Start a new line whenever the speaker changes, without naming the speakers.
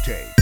mixtape.